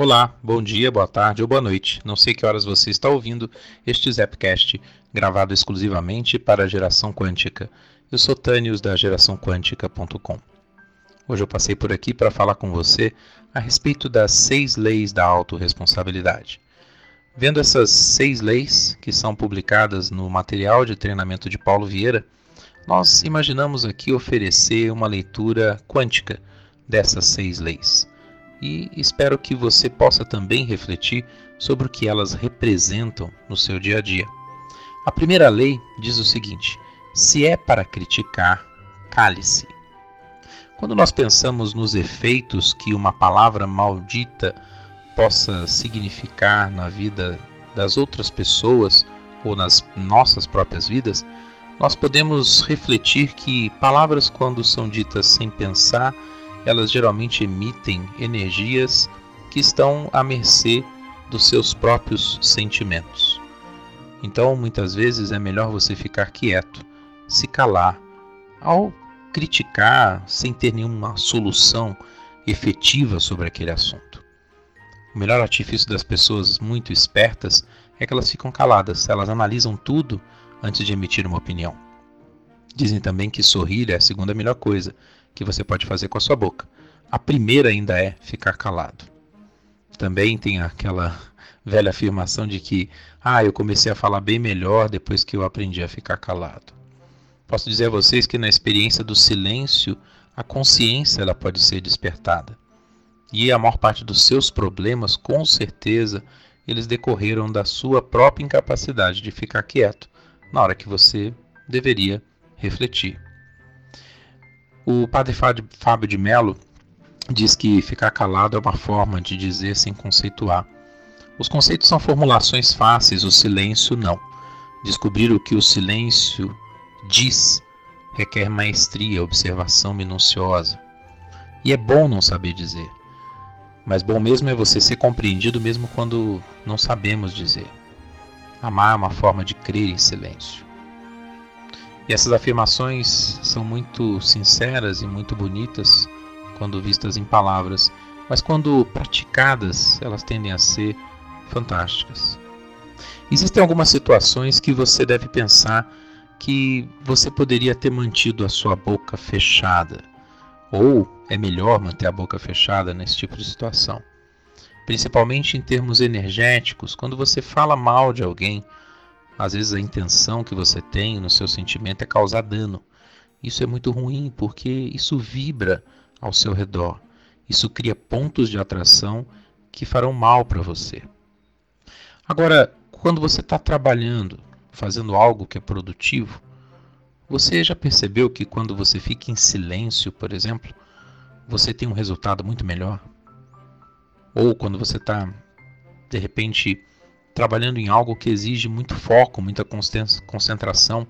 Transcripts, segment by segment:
Olá, bom dia, boa tarde ou boa noite. Não sei que horas você está ouvindo este Zapcast, gravado exclusivamente para a geração quântica. Eu sou Tânios da geraçãoquântica.com. Hoje eu passei por aqui para falar com você a respeito das seis leis da autorresponsabilidade. Vendo essas seis leis, que são publicadas no material de treinamento de Paulo Vieira, nós imaginamos aqui oferecer uma leitura quântica dessas seis leis e espero que você possa também refletir sobre o que elas representam no seu dia a dia. A primeira lei diz o seguinte: se é para criticar, cale-se. Quando nós pensamos nos efeitos que uma palavra maldita possa significar na vida das outras pessoas ou nas nossas próprias vidas, nós podemos refletir que palavras, quando são ditas sem pensar, elas geralmente emitem energias que estão à mercê dos seus próprios sentimentos. Então, muitas vezes é melhor você ficar quieto, se calar, ao criticar sem ter nenhuma solução efetiva sobre aquele assunto. O melhor artifício das pessoas muito espertas é que elas ficam caladas, elas analisam tudo antes de emitir uma opinião. Dizem também que sorrir é a segunda melhor coisa, que você pode fazer com a sua boca. A primeira ainda é ficar calado. Também tem aquela velha afirmação de que, ah, eu comecei a falar bem melhor depois que eu aprendi a ficar calado. Posso dizer a vocês que na experiência do silêncio, a consciência ela pode ser despertada. E a maior parte dos seus problemas, com certeza, eles decorreram da sua própria incapacidade de ficar quieto na hora que você deveria refletir. O padre Fábio de Mello diz que ficar calado é uma forma de dizer sem conceituar. Os conceitos são formulações fáceis, o silêncio não. Descobrir o que o silêncio diz requer maestria, observação minuciosa. E é bom não saber dizer. Mas bom mesmo é você ser compreendido mesmo quando não sabemos dizer. Amar é uma forma de crer em silêncio. E essas afirmações são muito sinceras e muito bonitas quando vistas em palavras, mas quando praticadas, elas tendem a ser fantásticas. Existem algumas situações que você deve pensar que você poderia ter mantido a sua boca fechada, ou é melhor manter a boca fechada nesse tipo de situação. Principalmente em termos energéticos, quando você fala mal de alguém, às vezes a intenção que você tem no seu sentimento é causar dano. Isso é muito ruim porque isso vibra ao seu redor. Isso cria pontos de atração que farão mal para você. Agora, quando você está trabalhando, fazendo algo que é produtivo, você já percebeu que quando você fica em silêncio, por exemplo, você tem um resultado muito melhor? Ou quando você está, de repente, trabalhando em algo que exige muito foco, muita concentração,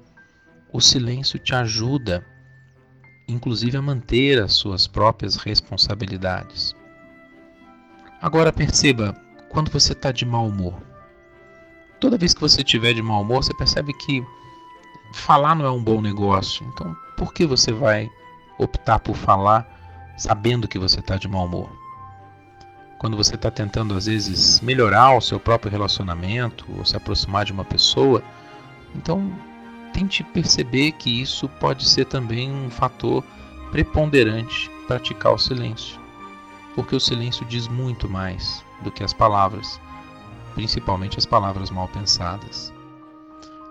o silêncio te ajuda, inclusive, a manter as suas próprias responsabilidades. Agora perceba, quando você está de mau humor, toda vez que você estiver de mau humor, você percebe que falar não é um bom negócio. Então, por que você vai optar por falar sabendo que você está de mau humor? Quando você está tentando às vezes melhorar o seu próprio relacionamento ou se aproximar de uma pessoa, então tente perceber que isso pode ser também um fator preponderante praticar o silêncio, porque o silêncio diz muito mais do que as palavras, principalmente as palavras mal pensadas.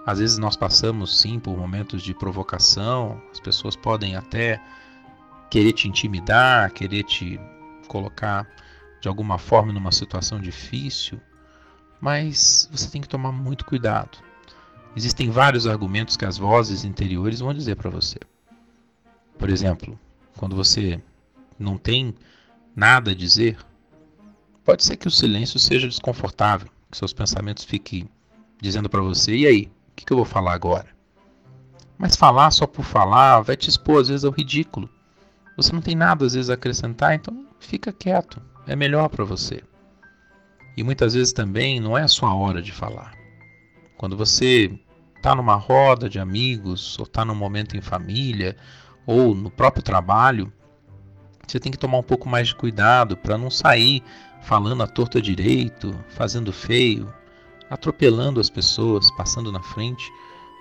Às vezes nós passamos sim por momentos de provocação, as pessoas podem até querer te intimidar, querer te colocar de alguma forma numa situação difícil, mas você tem que tomar muito cuidado. Existem vários argumentos que as vozes interiores vão dizer para você. Por exemplo, quando você não tem nada a dizer, pode ser que o silêncio seja desconfortável, que seus pensamentos fiquem dizendo para você: e aí, o que, que eu vou falar agora? Mas falar só por falar vai te expor às vezes ao ridículo. Você não tem nada às vezes a acrescentar, então fica quieto, é melhor para você. E muitas vezes também não é a sua hora de falar. Quando você está numa roda de amigos, ou está num momento em família, ou no próprio trabalho, você tem que tomar um pouco mais de cuidado para não sair falando à torta direito, fazendo feio, atropelando as pessoas, passando na frente,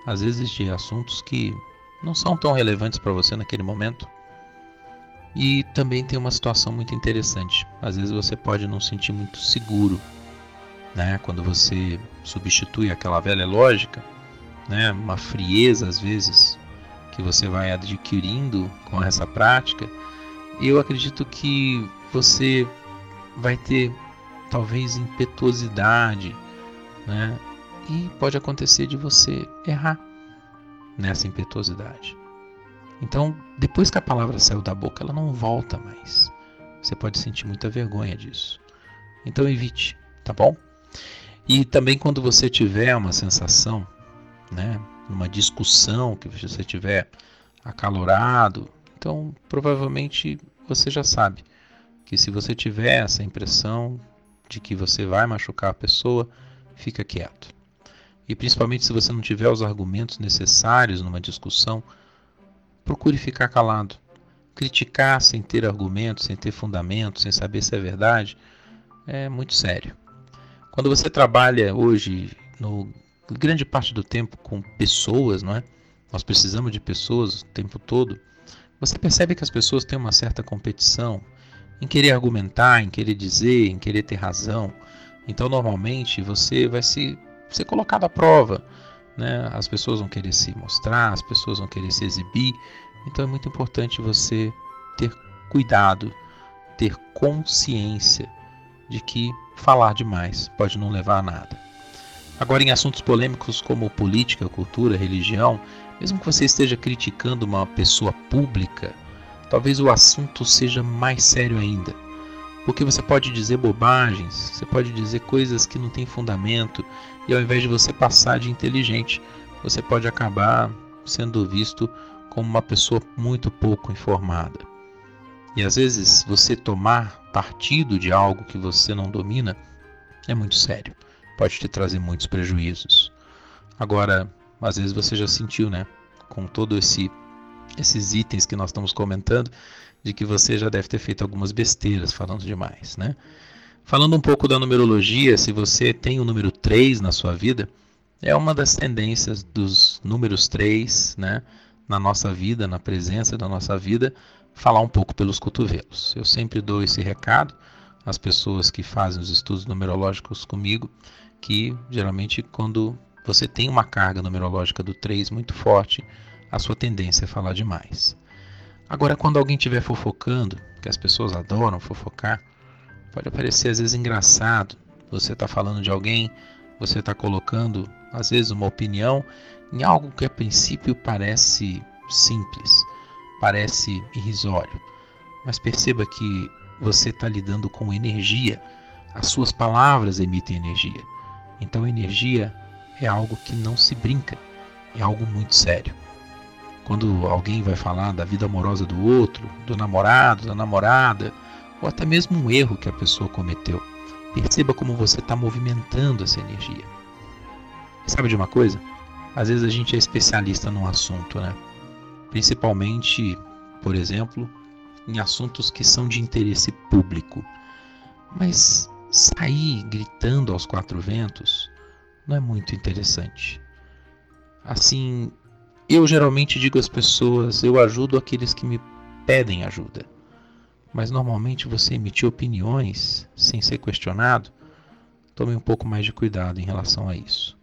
às vezes de assuntos que não são tão relevantes para você naquele momento. E também tem uma situação muito interessante. Às vezes você pode não sentir muito seguro, né? Quando você substitui aquela velha lógica, né? Uma frieza às vezes que você vai adquirindo com essa prática. Eu acredito que você vai ter talvez impetuosidade, né? E pode acontecer de você errar nessa impetuosidade. Então, depois que a palavra saiu da boca, ela não volta mais. Você pode sentir muita vergonha disso. Então evite, tá bom? E também quando você tiver uma sensação, né, uma discussão que você tiver acalorado, então provavelmente você já sabe que se você tiver essa impressão de que você vai machucar a pessoa, fica quieto. E principalmente se você não tiver os argumentos necessários numa discussão, procure ficar calado. Criticar sem ter argumentos, sem ter fundamento, sem saber se é verdade, é muito sério. Quando você trabalha hoje, no grande parte do tempo, com pessoas, não é? Nós precisamos de pessoas o tempo todo. Você percebe que as pessoas têm uma certa competição, em querer argumentar, em querer dizer, em querer ter razão. Então, normalmente, você vai se, ser colocado à prova. Né? As pessoas vão querer se mostrar, as pessoas vão querer se exibir. Então, é muito importante você ter cuidado, ter consciência de que falar demais pode não levar a nada. Agora, em assuntos polêmicos como política, cultura, religião, mesmo que você esteja criticando uma pessoa pública, talvez o assunto seja mais sério ainda. Porque você pode dizer bobagens, você pode dizer coisas que não têm fundamento, e ao invés de você passar de inteligente, você pode acabar sendo visto como uma pessoa muito pouco informada. E às vezes você tomar partido de algo que você não domina é muito sério, pode te trazer muitos prejuízos. Agora, às vezes você já sentiu, né, com todo esse esses itens que nós estamos comentando, de que você já deve ter feito algumas besteiras falando demais, né? Falando um pouco da numerologia, se você tem o número 3 na sua vida, é uma das tendências dos números 3, né, na nossa vida, na presença da nossa vida, falar um pouco pelos cotovelos. Eu sempre dou esse recado às pessoas que fazem os estudos numerológicos comigo, que geralmente quando você tem uma carga numerológica do 3 muito forte, a sua tendência é falar demais. Agora, quando alguém estiver fofocando, que as pessoas adoram fofocar, pode parecer às vezes engraçado. Você está falando de alguém, você está colocando às vezes uma opinião em algo que a princípio parece simples, parece irrisório. Mas perceba que você está lidando com energia. As suas palavras emitem energia. Então, energia é algo que não se brinca, é algo muito sério. Quando alguém vai falar da vida amorosa do outro, do namorado, da namorada, ou até mesmo um erro que a pessoa cometeu, perceba como você está movimentando essa energia. E sabe de uma coisa? Às vezes a gente é especialista num assunto, né? Principalmente, por exemplo, em assuntos que são de interesse público. Mas sair gritando aos quatro ventos não é muito interessante. Assim, eu geralmente digo às pessoas: eu ajudo aqueles que me pedem ajuda. Mas normalmente você emitir opiniões sem ser questionado, tome um pouco mais de cuidado em relação a isso.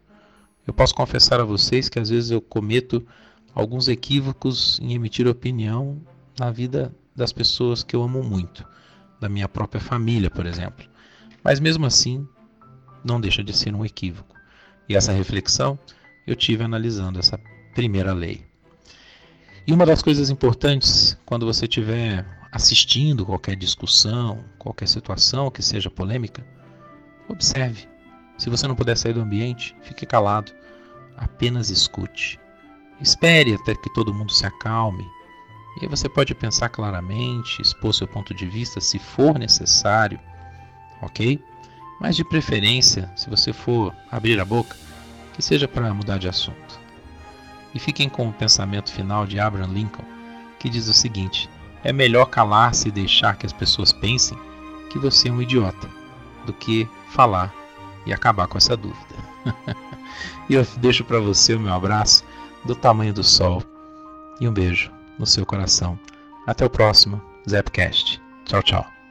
Eu posso confessar a vocês que às vezes eu cometo alguns equívocos em emitir opinião na vida das pessoas que eu amo muito, da minha própria família, por exemplo. Mas mesmo assim, não deixa de ser um equívoco. E essa reflexão eu tive analisando essa primeira lei. E uma das coisas importantes quando você estiver assistindo qualquer discussão, qualquer situação que seja polêmica, observe. Se você não puder sair do ambiente, fique calado. Apenas escute. Espere até que todo mundo se acalme. E aí você pode pensar claramente, expor seu ponto de vista se for necessário, ok? Mas de preferência, se você for abrir a boca, que seja para mudar de assunto. E fiquem com o pensamento final de Abraham Lincoln, que diz o seguinte: é melhor calar-se e deixar que as pessoas pensem que você é um idiota, do que falar e acabar com essa dúvida. e eu deixo para você o meu abraço do tamanho do sol e um beijo no seu coração. Até o próximo Zepcast. Tchau, tchau.